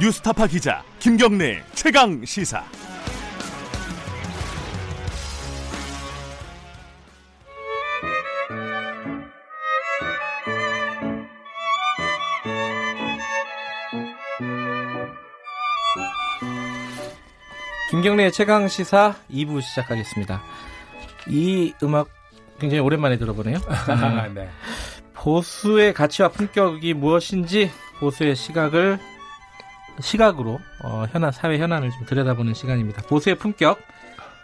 뉴스타파 기자 김경래 최강 시사. 김경래의 최강 시사 2부 시작하겠습니다. 이 음악 굉장히 오랜만에 들어보네요. 음. 네. 보수의 가치와 품격이 무엇인지 보수의 시각을 시각으로 어, 현안 사회 현안을 좀 들여다보는 시간입니다. 보수의 품격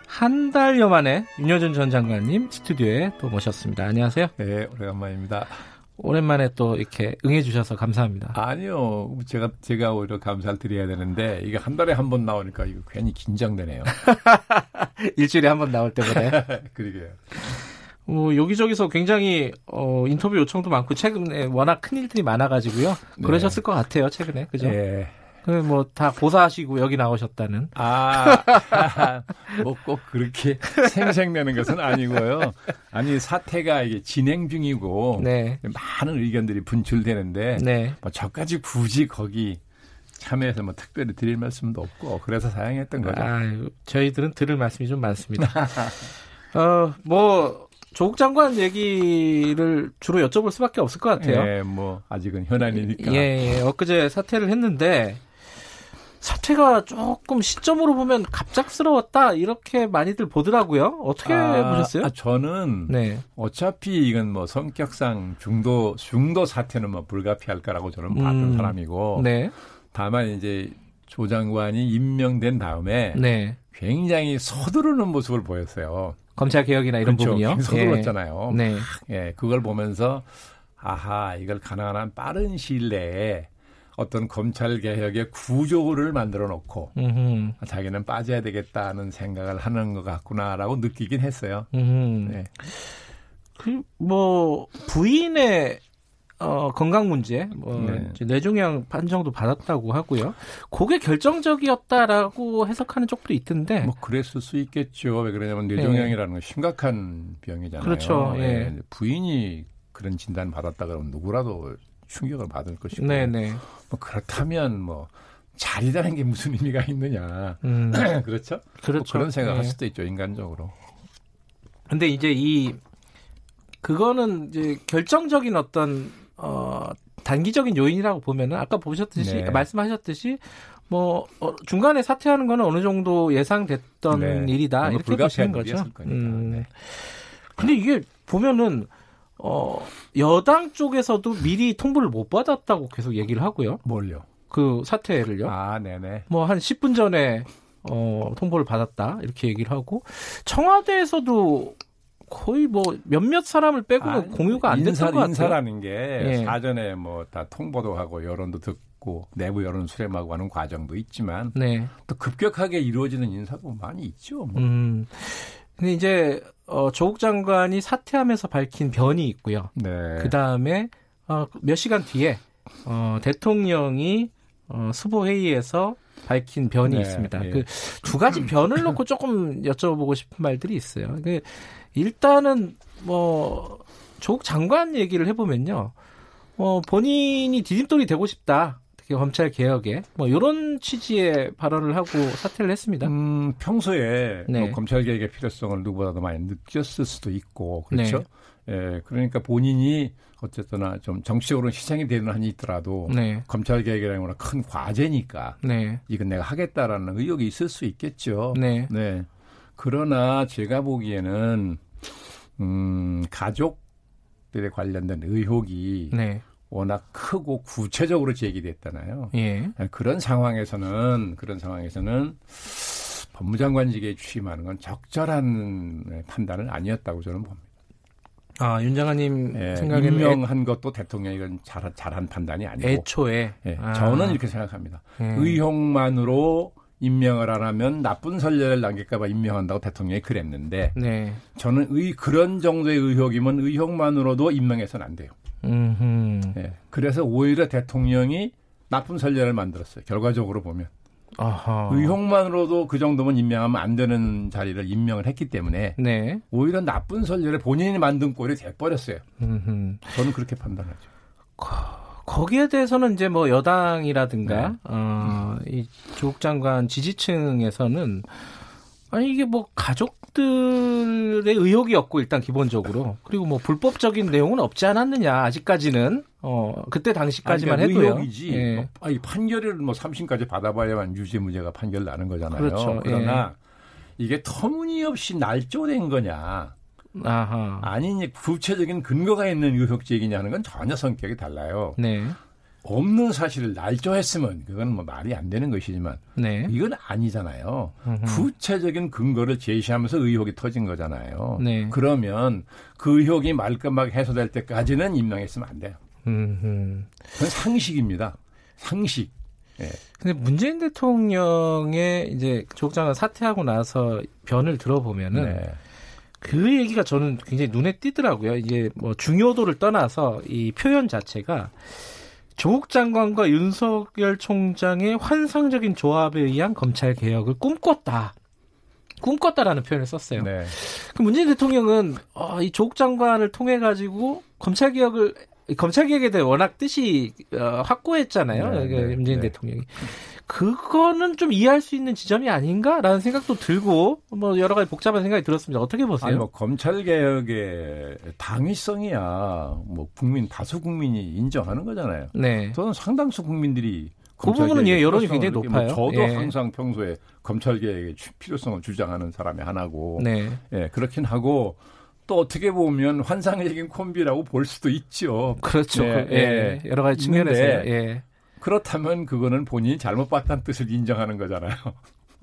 한 달여 만에 윤여준 전 장관님 스튜디오에 또 모셨습니다. 안녕하세요. 네, 오래간만입니다. 오랜만에 또 이렇게 응해주셔서 감사합니다. 아니요, 제가 제가 오히려 감사를 드려야 되는데 이게 한 달에 한 번 나오니까 이거 괜히 긴장되네요. 일주일에 한 번 나올 때보다. 그러게요. 어, 여기저기서 굉장히 어, 인터뷰 요청도 많고 최근에 워낙 큰 일들이 많아가지고요. 네. 그러셨을 것 같아요 최근에 그죠? 예. 뭐 다 고사하시고 여기 나오셨다는. 아, 뭐 꼭 그렇게 생생내는 것은 아니고요. 아니 사태가 이게 진행 중이고 네. 많은 의견들이 분출되는데 네. 뭐 저까지 굳이 거기 참여해서 뭐 특별히 드릴 말씀도 없고 그래서 사양했던 거죠. 아, 저희들은 들을 말씀이 좀 많습니다. 어, 뭐 조국 장관 얘기를 주로 여쭤볼 수밖에 없을 것 같아요. 예, 뭐 아직은 현안이니까. 예, 예. 엊그제 사퇴를 했는데 사퇴가 조금 시점으로 보면 갑작스러웠다 이렇게 많이들 보더라고요. 어떻게 아, 보셨어요? 아, 저는 네. 어차피 이건 뭐 성격상 중도 중도 사태는 뭐 불가피할 거라고 저는 봤던 음, 사람이고 네. 다만 이제 조 장관이 임명된 다음에 네. 굉장히 서두르는 모습을 보였어요. 검찰 개혁이나 이런 그렇죠. 부분이요. 굉장히 서둘렀잖아요. 예. 네. 예, 그걸 보면서 아하 이걸 가능한 한 빠른 시일 내에 어떤 검찰 개혁의 구조를 만들어 놓고 음흠. 자기는 빠져야 되겠다는 생각을 하는 것 같구나라고 느끼긴 했어요. 음. 네. 그뭐 부인의 어, 건강 문제, 뭐 네. 뇌종양 판정도 받았다고 하고요. 그게 결정적이었다라고 해석하는 쪽도 있던데. 뭐 그랬을 수 있겠죠. 왜 그러냐면 뇌종양이라는 건 심각한 병이잖아요. 그렇죠. 예. 네. 부인이 그런 진단 받았다 그러면 누구라도 충격을 받을 것이고. 네네. 뭐 그렇다면 뭐 자리라는 게 무슨 의미가 있느냐. 음, 그렇죠? 그렇죠. 뭐 그런 생각할 예. 수도 있죠 인간적으로. 근데 이제 이 그거는 이제 결정적인 어떤 어 단기적인 요인이라고 보면은 아까 보셨듯이 네. 말씀하셨듯이 뭐 어, 중간에 사퇴하는 거는 어느 정도 예상됐던 네. 일이다 이렇게 보시는 거죠. 음. 네. 근데 이게 보면은 어 여당 쪽에서도 미리 통보를 못 받았다고 계속 얘기를 하고요. 뭘요? 그 사퇴를요. 아, 네네. 뭐 한 10분 전에 어 통보를 받았다 이렇게 얘기를 하고 청와대에서도 거의 뭐 몇몇 사람을 빼고는 아니, 공유가 안 됐던 인사, 같아요. 인사라는 게 예. 사전에 뭐 다 통보도 하고 여론도 듣고 내부 여론 수렴하고 하는 과정도 있지만 네. 또 급격하게 이루어지는 인사도 많이 있죠. 뭐. 음. 근데 이제 어 조국 장관이 사퇴하면서 밝힌 변이 있고요. 네. 그 다음에 어, 몇 시간 뒤에 어, 대통령이 어, 수보 회의에서 밝힌 변이 네, 있습니다. 예. 그두 가지 변을 놓고 조금 여쭤보고 싶은 말들이 있어요. 그 일단은 뭐 조국 장관 얘기를 해보면요, 어, 본인이 디딤돌이 되고 싶다. 특히 검찰 개혁에 뭐 이런 취지의 발언을 하고 사퇴를 했습니다. 음, 평소에 네. 뭐 검찰 개혁의 필요성을 누구보다도 많이 느꼈을 수도 있고 그렇죠. 네. 예, 그러니까 본인이 어쨌거나 좀 정치적으로 희생이 되는 한이 있더라도 네, 검찰 개혁이라는 거는 큰 과제니까 네, 이건 내가 하겠다라는 의욕이 있을 수 있겠죠. 네, 네. 그러나 제가 보기에는 음, 가족들에 관련된 의혹이 네, 워낙 크고 구체적으로 제기됐잖아요. 예, 그런 상황에서는 그런 상황에서는 법무장관직에 취임하는 건 적절한 판단은 아니었다고 저는 봅니다. 아 윤 장관님 예, 생각에는 임명한 것도 대통령이 이건 잘, 잘한 판단이 아니고 애초에 예, 아. 저는 이렇게 생각합니다. 예. 의혹만으로 임명을 안 하면 나쁜 선례를 남길까봐 임명한다고 대통령이 그랬는데 네. 저는 의, 그런 정도의 의혹이면 의혹만으로도 임명해서는 안 돼요. 예, 그래서 오히려 대통령이 나쁜 선례를 만들었어요. 결과적으로 보면 아하. 의혹만으로도 그 정도면 임명하면 안 되는 자리를 임명을 했기 때문에 네. 오히려 나쁜 선례를 본인이 만든 꼴이 돼버렸어요. 음흠. 저는 그렇게 판단하죠. 거기에 대해서는 이제 뭐 여당이라든가 네. 어, 이 조국 장관 지지층에서는 아니 이게 뭐 가족들의 의혹이 없고 일단 기본적으로 그리고 뭐 불법적인 내용은 없지 않았느냐 아직까지는 어 그때 당시까지만 아니, 그러니까 해도요. 의혹이지. 예. 뭐, 아니, 판결을 뭐 3심까지 받아봐야만 유죄 무죄가 판결 나는 거잖아요. 그렇죠. 그러나 이게 터무니없이 날조된 거냐, 아하. 아니니 구체적인 근거가 있는 의혹 제기냐 하는 건 전혀 성격이 달라요. 네. 없는 사실을 날조했으면 그건 뭐 말이 안 되는 것이지만 네. 이건 아니잖아요. 음흠. 구체적인 근거를 제시하면서 의혹이 터진 거잖아요. 네. 그러면 그 의혹이 말끔하게 해소될 때까지는 임명했으면 안 돼요. 음흠. 그건 상식입니다. 상식. 예. 근데 문재인 대통령의 이제 조국 장관 사퇴하고 나서 변을 들어보면은 네. 그 얘기가 저는 굉장히 눈에 띄더라고요. 이게 뭐 중요도를 떠나서 이 표현 자체가 조국 장관과 윤석열 총장의 환상적인 조합에 의한 검찰 개혁을 꿈꿨다. 꿈꿨다라는 표현을 썼어요. 네. 그 문재인 대통령은 어, 이 조국 장관을 통해 가지고 검찰 개혁을 검찰 개혁에 대해 워낙 뜻이 어, 확고했잖아요. 네, 그 네, 문재인 네. 대통령이 그거는 좀 이해할 수 있는 지점이 아닌가라는 생각도 들고 뭐 여러 가지 복잡한 생각이 들었습니다. 어떻게 보세요? 아니 뭐 검찰 개혁의 당위성이야 뭐 국민 다수 국민이 인정하는 거잖아요. 네. 저는 상당수 국민들이 그 부분은 예, 여론이 굉장히 뭐 높아요. 저도 예. 항상 평소에 검찰 개혁의 주- 필요성을 주장하는 사람이 하나고, 네. 예 그렇긴 하고 또 어떻게 보면 환상적인 콤비라고 볼 수도 있죠. 그렇죠. 네, 그, 예. 예. 여러 가지 측면에서 예. 그렇다면 그거는 본인이 잘못 봤다는 뜻을 인정하는 거잖아요.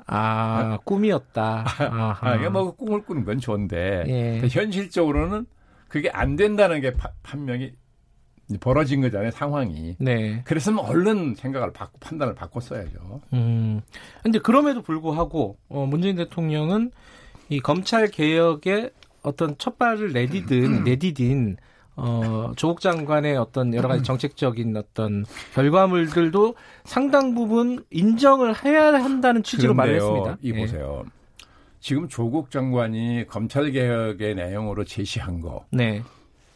아, 꿈이었다. 아하. 아, 이게 뭐 꿈을 꾸는 건 좋은데 예. 현실적으로는 그게 안 된다는 게 파- 판명이 벌어진 거잖아요 상황이. 네. 그랬으면 얼른 생각을 바꾸 판단을 바꿨어야죠. 음. 근데 그럼에도 불구하고 어, 문재인 대통령은 이 검찰 개혁에 어떤 첫 발을 내디딘 내디딘 어, 조국 장관의 어떤 여러 가지 정책적인 어떤 결과물들도 상당 부분 인정을 해야 한다는 취지로 말을 그런데요, 했습니다. 이 예. 보세요. 지금 조국 장관이 검찰 개혁의 내용으로 제시한 거, 네,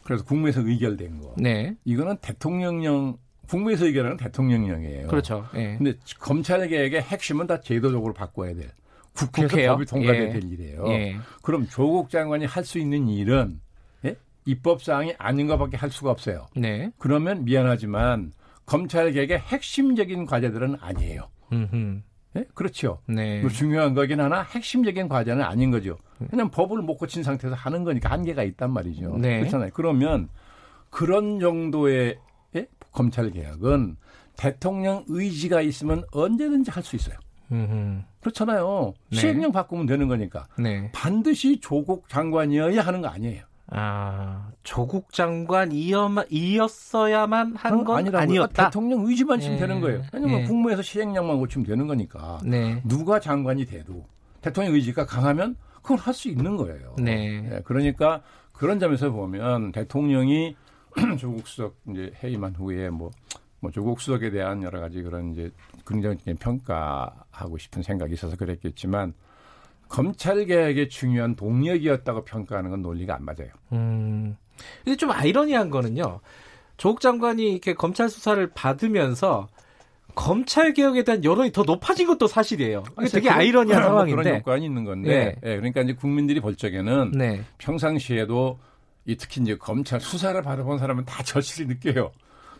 그래서 국무에서 의결된 거, 네, 이거는 대통령령 국무에서 의결하는 대통령령이에요. 그렇죠. 예. 근데 검찰 개혁의 핵심은 다 제도적으로 바꿔야 돼. 국회에서? 법이 통과돼야 예. 될 일이에요. 예. 그럼 조국 장관이 할 수 있는 일은 예? 입법 사항이 아닌 것밖에 할 수가 없어요. 네. 그러면 미안하지만 검찰 개혁의 핵심적인 과제들은 아니에요. 음흠. 예? 그렇죠. 네. 뭐 중요한 거긴 하나 핵심적인 과제는 아닌 거죠. 그냥 법을 못 고친 상태에서 하는 거니까 한계가 있단 말이죠. 네. 그렇잖아요. 그러면 그런 정도의 예? 검찰 개혁은 대통령 의지가 있으면 언제든지 할 수 있어요. 음흠. 그렇잖아요. 네. 시행령 바꾸면 되는 거니까. 네. 반드시 조국 장관이어야 하는 거 아니에요. 아, 조국 장관 이었어야만 한건 아니라고요. 아니었다. 대통령 의지만 있으면 예. 되는 거예요. 아니면 예. 국무에서 시행령만 고치면 되는 거니까. 네. 누가 장관이 돼도 대통령 의지가 강하면 그걸 할 수 있는 거예요. 네. 예, 그러니까 그런 점에서 보면 대통령이 조국 수석 이제 해임한 후에 뭐, 뭐 조국 수석에 대한 여러 가지 그런 이제 긍정적인 평가하고 싶은 생각이 있어서 그랬겠지만 검찰 개혁의 중요한 동력이었다고 평가하는 건 논리가 안 맞아요. 음. 근데 좀 아이러니한 거는요. 조국 장관이 이렇게 검찰 수사를 받으면서 검찰 개혁에 대한 여론이 더 높아진 것도 사실이에요. 이게 되게 그런- 아이러니한 뭐 상황인데. 그런 효과는 있는 건데, 예, 그러니까 이제 국민들이 볼 적에는 네. 평상시에도 이 특히 이제 검찰 수사를 받아본 사람은 다 절실히 느껴요.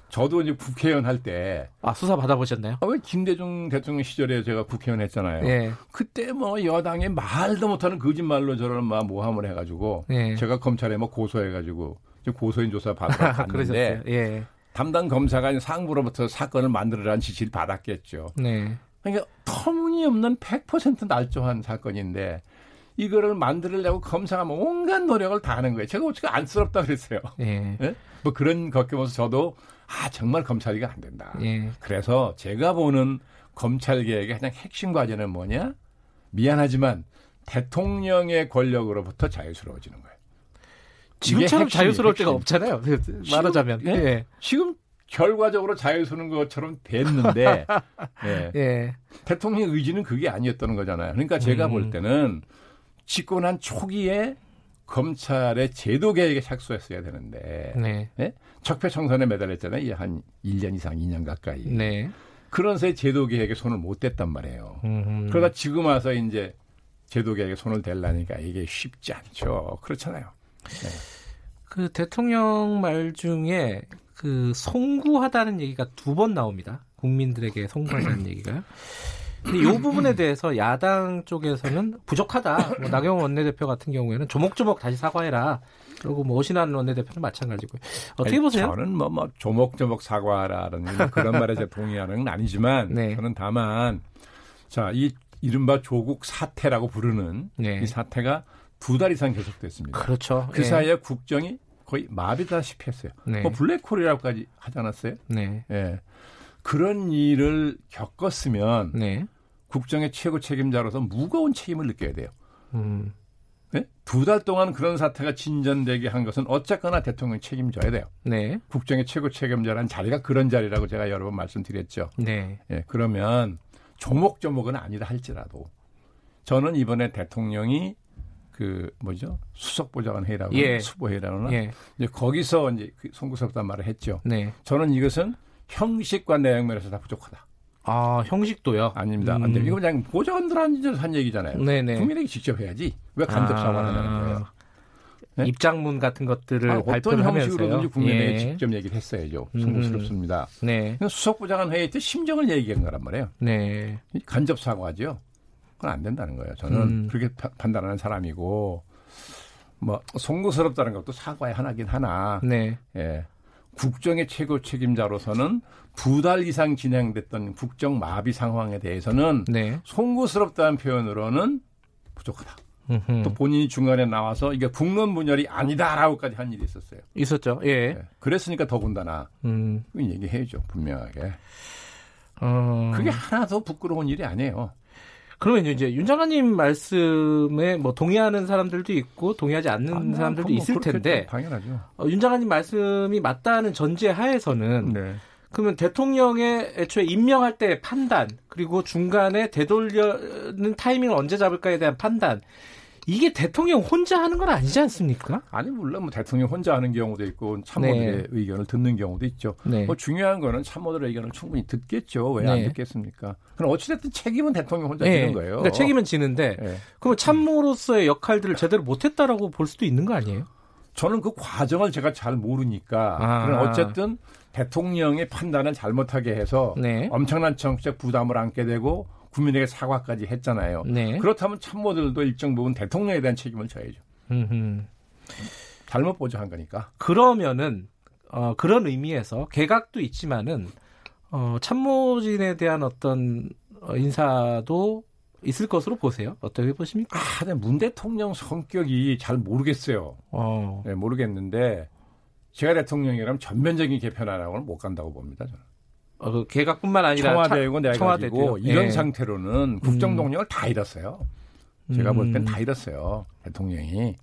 저도 이제 국회의원 할 때, 아, 수사 받아보셨나요? 아, 왜 김대중 대통령 시절에 제가 국회의원 했잖아요. 예. 그때 뭐 여당이 말도 못하는 거짓말로 저를 막 모함을 해가지고 예. 제가 검찰에 뭐 고소해가지고 고소인 조사 받으러 갔는데 그러셨어요. 예. 담당 검사가 상부로부터 사건을 만들어라는 지시를 받았겠죠. 네. 그러니까 터무니없는 100% 날조한 사건인데 이거를 만들려고 검사가 뭐 온갖 노력을 다 하는 거예요. 제가 어떻게 안쓰럽다 그랬어요. 예. 예? 뭐 그런 겪으면서 저도 아 정말 검찰이가 안 된다. 예. 그래서 제가 보는 검찰 개혁의 가장 핵심 과제는 뭐냐? 미안하지만 대통령의 권력으로부터 자유스러워지는 거예요. 지금처럼 자유스러울 때가. 없잖아요. 말하자면. 예? 예. 지금 결과적으로 자유스러운 것처럼 됐는데 예. 예. 대통령 의지는 그게 아니었다는 거잖아요. 그러니까 제가 음. 볼 때는 집권한 초기에 검찰의 제도 개혁에 착수했어야 되는데 네. 예? 적폐 청산에 매달렸잖아요. 이한 1년 이상, 2년 가까이. 네. 그런새 제도 개혁에 손을 못 댔단 말이에요. 음. 그러다 지금 와서 이제 제도 개혁에 손을 댈라니까 이게 쉽지 않죠. 그렇잖아요. 그 대통령 말 중에 그 송구하다는 얘기가 두 번 나옵니다. 국민들에게 송구하다는 얘기가. 근데 이 부분에 대해서 야당 쪽에서는 부족하다. 뭐 나경원 원내대표 같은 경우에는 조목조목 다시 사과해라. 그리고 뭐 오신환 원내대표는 마찬가지고. 어떻게 아니, 보세요? 저는 뭐, 뭐 조목조목 사과하라는 그런 말에 제가 동의하는 건 아니지만 네. 저는 다만 자, 이 이른바 조국 사태라고 부르는 네. 이 사태가 두 달 이상 계속됐습니다. 그렇죠. 그 예. 사이에 국정이 거의 마비다시피 했어요. 네. 뭐 블랙홀이라고까지 하지 않았어요? 네. 예. 그런 일을 겪었으면 네. 국정의 최고 책임자로서 무거운 책임을 느껴야 돼요. 음. 두달 동안 그런 사태가 진전되게 한 것은 어쨌거나 대통령이 책임져야 돼요. 네. 국정의 최고 책임자라는 자리가 그런 자리라고 제가 여러 번 말씀드렸죠. 네. 예, 그러면 조목조목은 아니다 할지라도 저는 이번에 대통령이 그 뭐죠 수석보좌관 회의라고 예. 수보회의라고 하나 예. 이제 거기서 이제 그 송구스럽단 말을 했죠. 네. 저는 이것은 형식과 내용 면에서 다 부족하다. 아, 형식도요? 아닙니다. 음. 안 돼요. 이거 그냥 보좌관들한테 한 얘기잖아요. 네네. 국민에게 직접 해야지. 왜 간접 사과를 하냐는 거예요. 네? 입장문 같은 것들을 아, 어떤 형식으로든지. 국민에게 예. 직접 얘기를 했어야죠. 음. 송구스럽습니다. 네. 수석부장관 회의 때 심정을 얘기한 거란 말이에요. 네. 간접 사과죠. 그건 안 된다는 거예요. 저는 음. 그렇게 파- 판단하는 사람이고 뭐 송구스럽다는 것도 사과의 하나긴 하나. 네. 예. 국정의 최고 책임자로서는 두 달 이상 진행됐던 국정 마비 상황에 대해서는 네. 송구스럽다는 표현으로는 부족하다. 음흠. 또 본인이 중간에 나와서 이게 국론 분열이 아니다라고까지 한 일이 있었어요. 있었죠. 예. 예. 그랬으니까 더군다나 음. 얘기해야죠 분명하게. 어. 그게 하나도 부끄러운 일이 아니에요. 그러면 이제 윤 장관님 말씀에 뭐 동의하는 사람들도 있고 동의하지 않는 아, 사람들도 뭐 있을. 텐데 당연하죠. 어, 윤 장관님 말씀이 맞다는 전제 하에서는 네. 그러면 대통령의 애초에 임명할 때 판단 그리고 중간에 되돌려는 타이밍을 언제 잡을까에 대한 판단 이게 대통령 혼자 하는 건 아니지 않습니까? 아니 물론 뭐 대통령 혼자 하는 경우도 있고 참모들의 네. 의견을 듣는 경우도 있죠. 네. 뭐 중요한 거는 참모들의 의견을 충분히 듣겠죠. 왜안 네. 듣겠습니까? 그럼 어찌됐든 책임은 대통령 혼자 네. 지는 거예요. 그러니까 책임은 지는데 예. 그러면 참모로서의 역할들을 제대로 못했다라고 볼 수도 있는 거 아니에요? 저는 그 과정을 제가 잘 모르니까 아. 그럼 어쨌든 대통령의 판단을 잘못하게 해서 네. 엄청난 정치적 부담을 안게 되고 국민에게 사과까지 했잖아요. 네. 그렇다면 참모들도 일정 부분 대통령에 대한 책임을 져야죠. 음흠. 잘못 보조한 거니까. 그러면은 어, 그런 의미에서 개각도 있지만은 어, 참모진에 대한 어떤 어, 인사도 있을 것으로 보세요. 어떻게 보십니까? 아, 근데 문 대통령 성격이 잘 모르겠어요. 어, 네, 모르겠는데 제가 대통령이라면 전면적인 개편하라고는 못 간다고 봅니다. 저는. 어, 그 개각뿐만 아니라 청와대고 차- 내가 청와대도요. 가지고 이런 예. 상태로는 국정 동력을 다 잃었어요. 제가 볼땐 음. 다 잃었어요. 대통령이.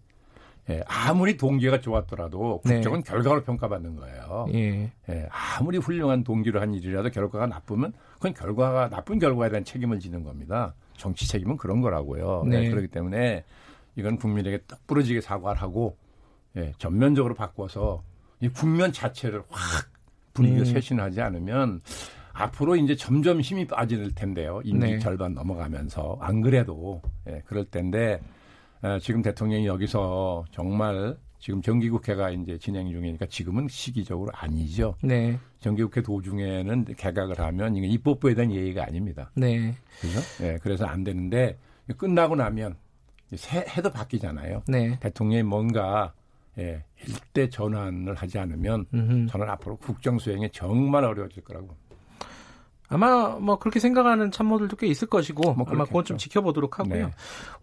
예, 아무리 동기가 좋았더라도 네. 국정은 결과로 평가받는 거예요. 예. 예, 아무리 훌륭한 동기로 한 일이라도 결과가 나쁘면 그건 결과가 나쁜 결과에 대한 책임을 지는 겁니다. 정치 책임은 그런 거라고요. 네. 네, 그렇기 때문에 이건 국민에게 떡 부러지게 사과를 하고 예, 전면적으로 바꿔서 이 국면 자체를 확 분위기를 음. 쇄신하지 않으면 앞으로 이제 점점 힘이 빠질 텐데요. 임기 네. 절반 넘어가면서 안 그래도 예, 그럴 텐데 어, 지금 대통령이 여기서 정말 지금 정기국회가 이제 진행 중이니까 지금은 시기적으로 아니죠. 네. 정기국회 도중에는 개각을 하면 이게 입법부에 대한 예의가 아닙니다. 네. 그죠? 예, 그래서 안 되는데 끝나고 나면 새, 해도 바뀌잖아요. 네. 대통령이 뭔가 예, 일대 전환을 하지 않으면 음흠. 저는 앞으로 국정 수행이 정말 어려워질 거라고. 아마 뭐 그렇게 생각하는 참모들도 꽤 있을 것이고 뭐 아마 그건. 좀 지켜보도록 하고요. 네.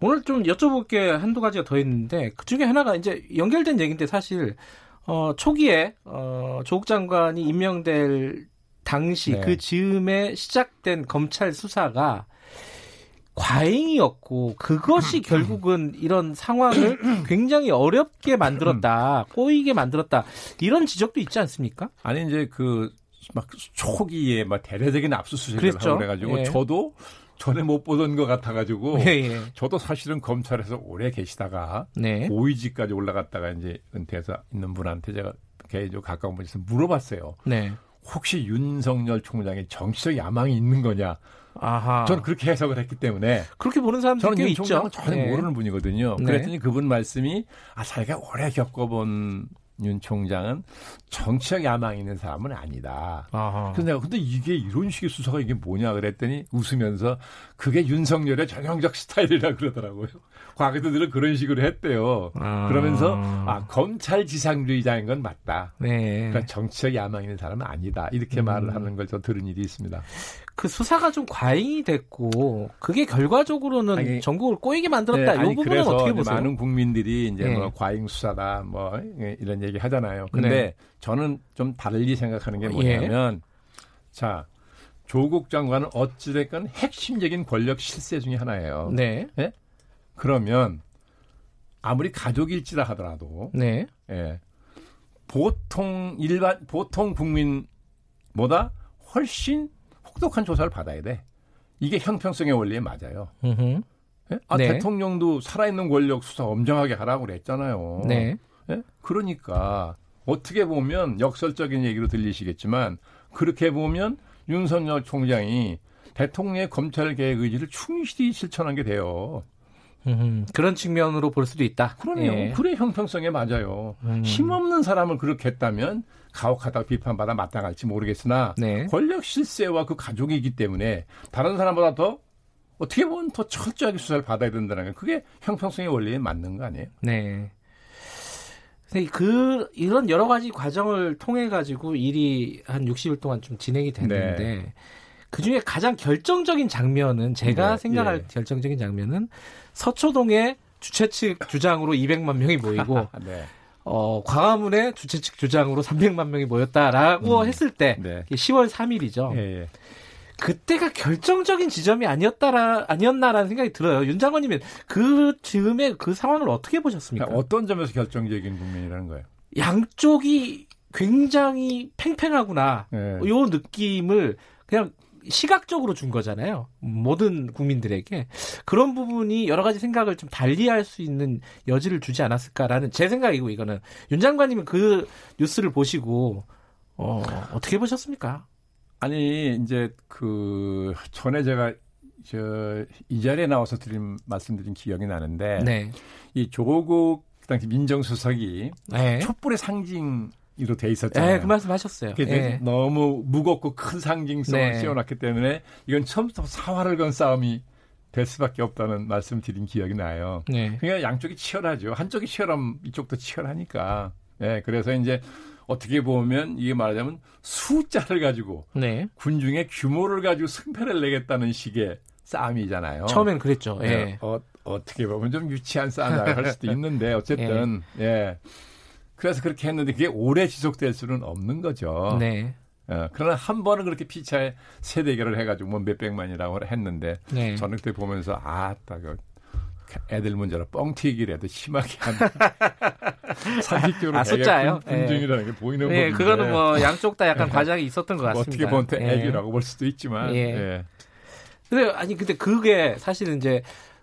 오늘 좀 여쭤볼 게 한두 가지가 더 있는데 그 중에 하나가 이제 연결된 얘기인데 사실 어 초기에 어 조국 장관이 임명될 당시 네. 그 즈음에 시작된 검찰 수사가 과잉이었고 그것이 결국은 이런 상황을 굉장히 어렵게 만들었다, 꼬이게 만들었다 이런 지적도 있지 않습니까? 아니 이제 그 막 초기에 막 대대적인 압수수색을. 하고 그래가지고 예. 저도 전에 못 보던 것 같아가지고 예, 예. 저도 사실은 검찰에서 오래 계시다가 네. 고위직까지 올라갔다가 이제 은퇴해서 있는 분한테 제가 개인적으로 가까운 분에서 물어봤어요. 네. 혹시 윤석열 총장의 정치적 야망이 있는 거냐? 아하. 저는 그렇게 해석을 했기 때문에 그렇게 보는 사람들 저는 꽤윤 있죠. 총장은 전혀 네. 모르는 분이거든요. 네. 그랬더니 그분 말씀이 아 자기가 오래 겪어본 윤 총장은 정치적 야망이 있는 사람은 아니다. 아하. 그래서 내가 근데 이게 이런 식의 수사가 이게 뭐냐 그랬더니 웃으면서 그게 윤석열의 전형적 스타일이라 그러더라고요. 과거에도 늘 그런 식으로 했대요. 아. 그러면서 아 검찰 지상주의자인 건 맞다. 네. 그러니까 정치적 야망 있는 사람은 아니다. 이렇게 음. 말을 하는 걸 저 들은 일이 있습니다. 그 수사가 좀 과잉이 됐고 그게 결과적으로는 아니, 전국을 꼬이게 만들었다. 네, 이 부분은 어떻게 보세요? 많은 국민들이 이제 네. 뭐 과잉 수사다 뭐 예, 이런 얘기 하잖아요. 근데 네. 저는 좀 달리 생각하는 게 뭐냐면 자 조국 장관은 어찌됐건 핵심적인 권력 실세 중에 하나예요. 네. 그러면 아무리 가족일지라 하더라도 네. 예, 보통 일반 보통 국민보다 훨씬 혹독한 조사를 받아야 돼. 이게 형평성의 원리에 맞아요. 예? 아, 네. 대통령도 살아있는 권력 수사 엄정하게 하라고 그랬잖아요. 네. 예? 그러니까 어떻게 보면 역설적인 얘기로 들리시겠지만 그렇게 보면 윤석열 총장이 대통령의 검찰 개혁 의지를 충실히 실천한 게 돼요. 음흠. 그런 측면으로 볼 수도 있다. 그럼요. 예. 그래 형평성에 맞아요. 음. 힘없는 사람을 그렇게 했다면 가혹하다고 비판받아 마땅할지 모르겠으나 네. 권력 실세와 그 가족이기 때문에 다른 사람보다 더 어떻게 보면 더 철저하게 수사를 받아야 된다는 게 그게 형평성의 원리에 맞는 거 아니에요? 네. 근데 그 이런 여러 가지 과정을 통해 가지고 일이 한 60일 동안 좀 진행이 됐는데 그 중에 가장 결정적인 장면은 제가 네, 생각할 예. 결정적인 장면은 서초동의 주최 측 주장으로 200만 명이 모이고 네. 어, 광화문의 주최 측 주장으로 300만 명이 모였다라고 했을 때 네. 10월 3일이죠. 예, 예. 그때가 결정적인 지점이 아니었다라 아니었나라는 생각이 들어요. 윤 장관님은 그 즈음에 그 상황을 어떻게 보셨습니까? 그러니까 어떤 점에서 결정적인 국면이라는 거예요? 양쪽이 굉장히 팽팽하구나. 예. 요 느낌을 그냥 시각적으로 준 거잖아요. 모든 국민들에게. 그런 부분이 여러 가지 생각을 좀 달리할 수 있는 여지를 주지 않았을까라는 제 생각이고, 이거는. 윤 장관님은 그 뉴스를 보시고, 어, 어떻게 보셨습니까? 아니 이제 그 전에 제가 저 이 자리에 나와서 드린 말씀드린 기억이 나는데 네. 이 조국 당시 민정수석이 네. 촛불의 상징 으로 돼 있었잖아요. 네, 그 말씀 하셨어요. 그게 예. 너무 무겁고 큰 상징성을 네. 씌워놨기 때문에 이건 처음부터 사활을 건 싸움이 될 수밖에 없다는 말씀 드린 기억이 나요. 네. 그러니까 양쪽이 치열하죠. 한쪽이 치열하면 이쪽도 치열하니까. 예, 그래서 이제 어떻게 보면 이게 말하자면 숫자를 가지고 네. 군중의 규모를 가지고 승패를 내겠다는 식의 싸움이잖아요. 처음엔 그랬죠. 예. 예, 어, 어떻게 보면 좀 유치한 싸움이라고 할 수도 있는데 어쨌든 예. 그래서 그렇게 했는데 그게 오래 지속될 수는 없는 거죠. 네. 어, 그러나 한 번은 그렇게 피차에 세 대결을 해가지고 뭐 몇백만이라고 했는데 네. 저는 그때 보면서 아따 그 애들 문제로 뻥튀기라도 심하게 한 상식적으로 아, 숫자예요? 군- 군중이라는 게 보이는 네, 건데 그거는 뭐 양쪽 다 약간 과장이 있었던 것 같습니다. 어떻게 보면 또 예. 애기라고 볼 수도 있지만 예. 예. 근데 아니 근데 그게 사실은 이제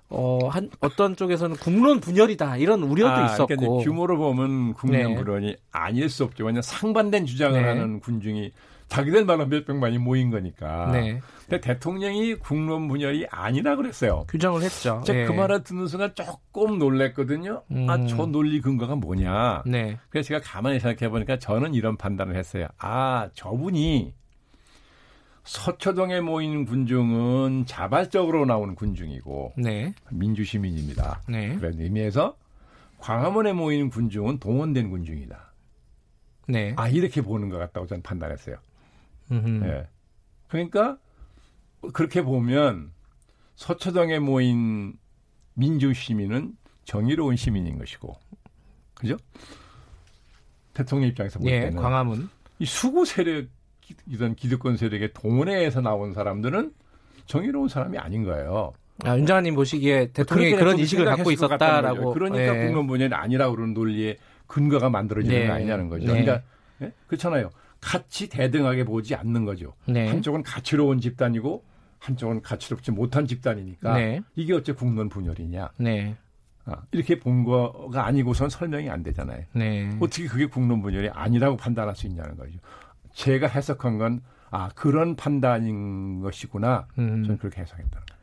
어 한 어떤 쪽에서는 국론 분열이다 이런 우려도 아, 있었고 그러니까 규모로 보면 국민 네. 불원이 아닐 수 없죠. 왜냐하면 상반된 주장을 네. 하는 군중이 자기들 말로 몇백만이 모인 거니까. 네 근데 대통령이 국론 분열이 아니라 그랬어요. 규정을 했죠. 제가 예. 그 말을 듣는 순간 조금 놀랬거든요. 음. 아, 저 논리 근거가 뭐냐. 네. 그래서 제가 가만히 생각해 보니까 저는 이런 판단을 했어요. 아, 저분이 서초동에 모인 군중은 자발적으로 나오는 군중이고 네. 민주시민입니다. 네. 그런 의미에서 광화문에 모이는 군중은 동원된 군중이다. 네. 아 이렇게 보는 것 같다고 저는 판단했어요. 음흠. 예. 그러니까 그렇게 보면 서초동에 모인 민주 시민은 정의로운 시민인 것이고, 그죠? 대통령 입장에서 볼 예. 때는 광화문. 이 수구 세력 이런 기득권 세력의 동원회에서 나온 사람들은 정의로운 사람이 아닌 거예요. 아, 윤 장관님 보시기에 대통령이 그렇게 그런 좀 이식을 갖고 있었다라고. 그러니까 예. 국론 분열이 아니라고 그러는 논리에 근거가 만들어지는 네. 거 아니냐는 거죠. 네. 그러니까 예? 그렇잖아요. 같이 대등하게 보지 않는 거죠. 네. 한쪽은 가치로운 집단이고 한쪽은 가치롭지 못한 집단이니까 네. 이게 어째 국론 분열이냐 네. 아, 이렇게 본 거가 아니고선 설명이 안 되잖아요. 네. 어떻게 그게 국론 분열이 아니라고 판단할 수 있냐는 거죠. 제가 해석한 건 아, 그런 판단인 것이구나. 음. 저는 그렇게 해석했다는 거예요.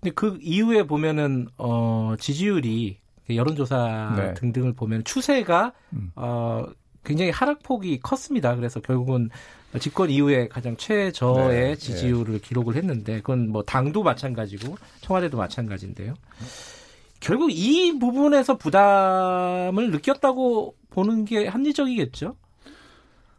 근데 그 이후에 보면은 어 지지율이 여론조사 네. 등등을 보면 추세가 음. 어 굉장히 하락폭이 컸습니다. 그래서 결국은 집권 이후에 가장 최저의 네, 지지율을 기록을 했는데 그건 뭐 당도 마찬가지고 청와대도 마찬가지인데요. 결국 이 부분에서 부담을 느꼈다고 보는 게 합리적이겠죠.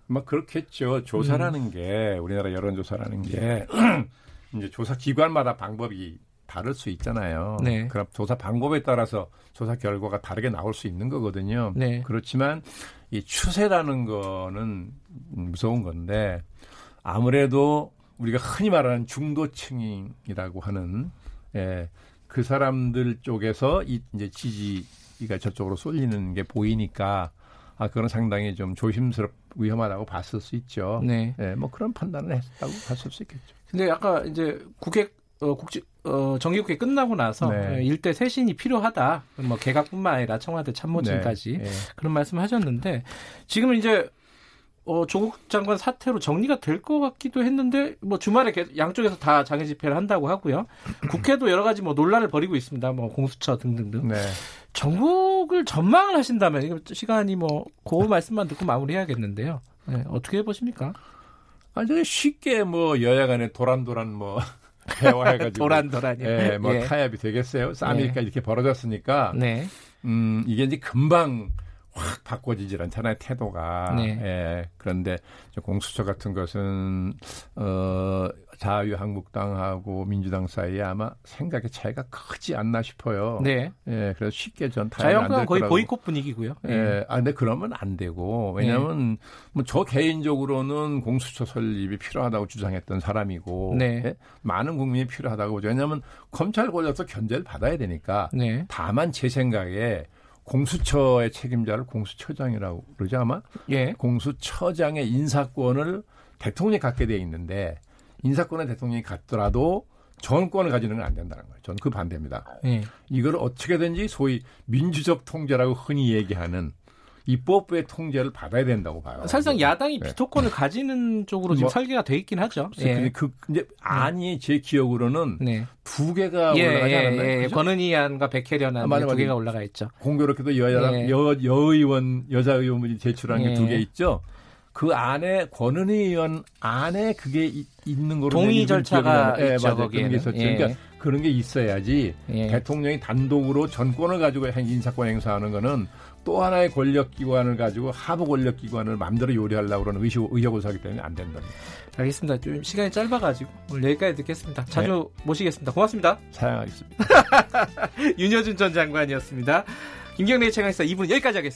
막 그렇겠죠. 조사라는 음. 게 우리나라 여론조사라는 게 이제 조사 기관마다 방법이 다를 수 있잖아요. 네. 그럼 조사 방법에 따라서 조사 결과가 다르게 나올 수 있는 거거든요. 네. 그렇지만 이 추세라는 거는 무서운 건데 아무래도 우리가 흔히 말하는 중도층이라고 하는 예, 그 사람들 쪽에서 이 이제 지지가 저쪽으로 쏠리는 게 보이니까 아 그건 상당히 좀 조심스럽 위험하다고 봤을 수 있죠. 네. 예, 뭐 그런 판단을 했다고 봤을 수 있겠죠. 근데 아까 이제 국회 어, 국지 어, 정기국회 끝나고 나서 네. 어, 일대 쇄신이 필요하다. 뭐 개각뿐만 아니라 청와대 참모진까지 네, 예. 그런 말씀하셨는데 지금은 이제 어, 조국 장관 사태로 정리가 될 것 같기도 했는데 뭐 주말에 계속 양쪽에서 다 장애 집회를 한다고 하고요. 국회도 여러 가지 뭐 논란을 벌이고 있습니다. 뭐 공수처 등등등. 네. 전국을 전망을 하신다면 이거 시간이 뭐그 말씀만 듣고 마무리해야겠는데요. 네, 어떻게 보십니까? 아주 쉽게 뭐 여야 간에 도란도란 뭐 대화해가지고 도란도란이요. 예, 뭐 예. 타협이 되겠어요. 싸움이니까 이렇게 벌어졌으니까 네. 음, 이게 이제 금방 확 바꿔지질 않잖아요, 태도가. 네. 예, 그런데 저 공수처 같은 것은, 어, 자유한국당하고 민주당 사이에 아마 생각의 차이가 크지 않나 싶어요. 네. 예, 그래서 쉽게 전 자유한국당 거의 거라고. 보이콧 분위기고요. 예. 예, 아, 근데 그러면 안 되고, 왜냐면, 뭐, 저 개인적으로는 공수처 설립이 필요하다고 주장했던 사람이고, 네. 예? 많은 국민이 필요하다고. 왜냐면, 검찰 권력도 견제를 받아야 되니까, 네. 다만 제 생각에 공수처의 책임자를 공수처장이라고 그러죠, 아마? 예. 공수처장의 인사권을 대통령이 갖게 돼 있는데, 인사권을 대통령이 갖더라도 정권을 가지는 건 안 된다는 거예요. 저는 그 반대입니다. 예. 이걸 어떻게든지 소위 민주적 통제라고 흔히 얘기하는 입법부의 통제를 받아야 된다고 봐요. 사실상 야당이 네. 비토권을 가지는 쪽으로 지금 뭐, 설계가 돼 있긴 하죠. 그, 그 이제 안이 제 기억으로는 네. 두 개가 예, 올라가지 예, 않았나요? 예. 그죠? 권은희 안과 백혜련 아, 안 맞아, 두 맞아. 개가 올라가 있죠. 공교롭게도 여야 예. 여 여의원 여자 의원분이 제출한 게 예. 두개 있죠. 그 안에 권은희 의원 안에 그게 이- 있는 거로 동의 내 절차가. 예, 있죠, 맞아요. 그런. 게 있었죠. 예. 그러니까 그런 게 있어야지 예. 대통령이 단독으로 전권을 가지고 행- 인사권 행사하는 거는 또 하나의 권력기관을 가지고 하부 권력기관을 마음대로 요리하려고 그러는 의식, 의욕을 하기 때문에 안 된다. 알겠습니다. 좀 시간이 짧아가지고 오늘 여기까지 듣겠습니다. 자주 네. 모시겠습니다. 고맙습니다. 사양하겠습니다. 윤여준 전 장관이었습니다. 김경래 최강사 2분 여기까지 하겠습니다.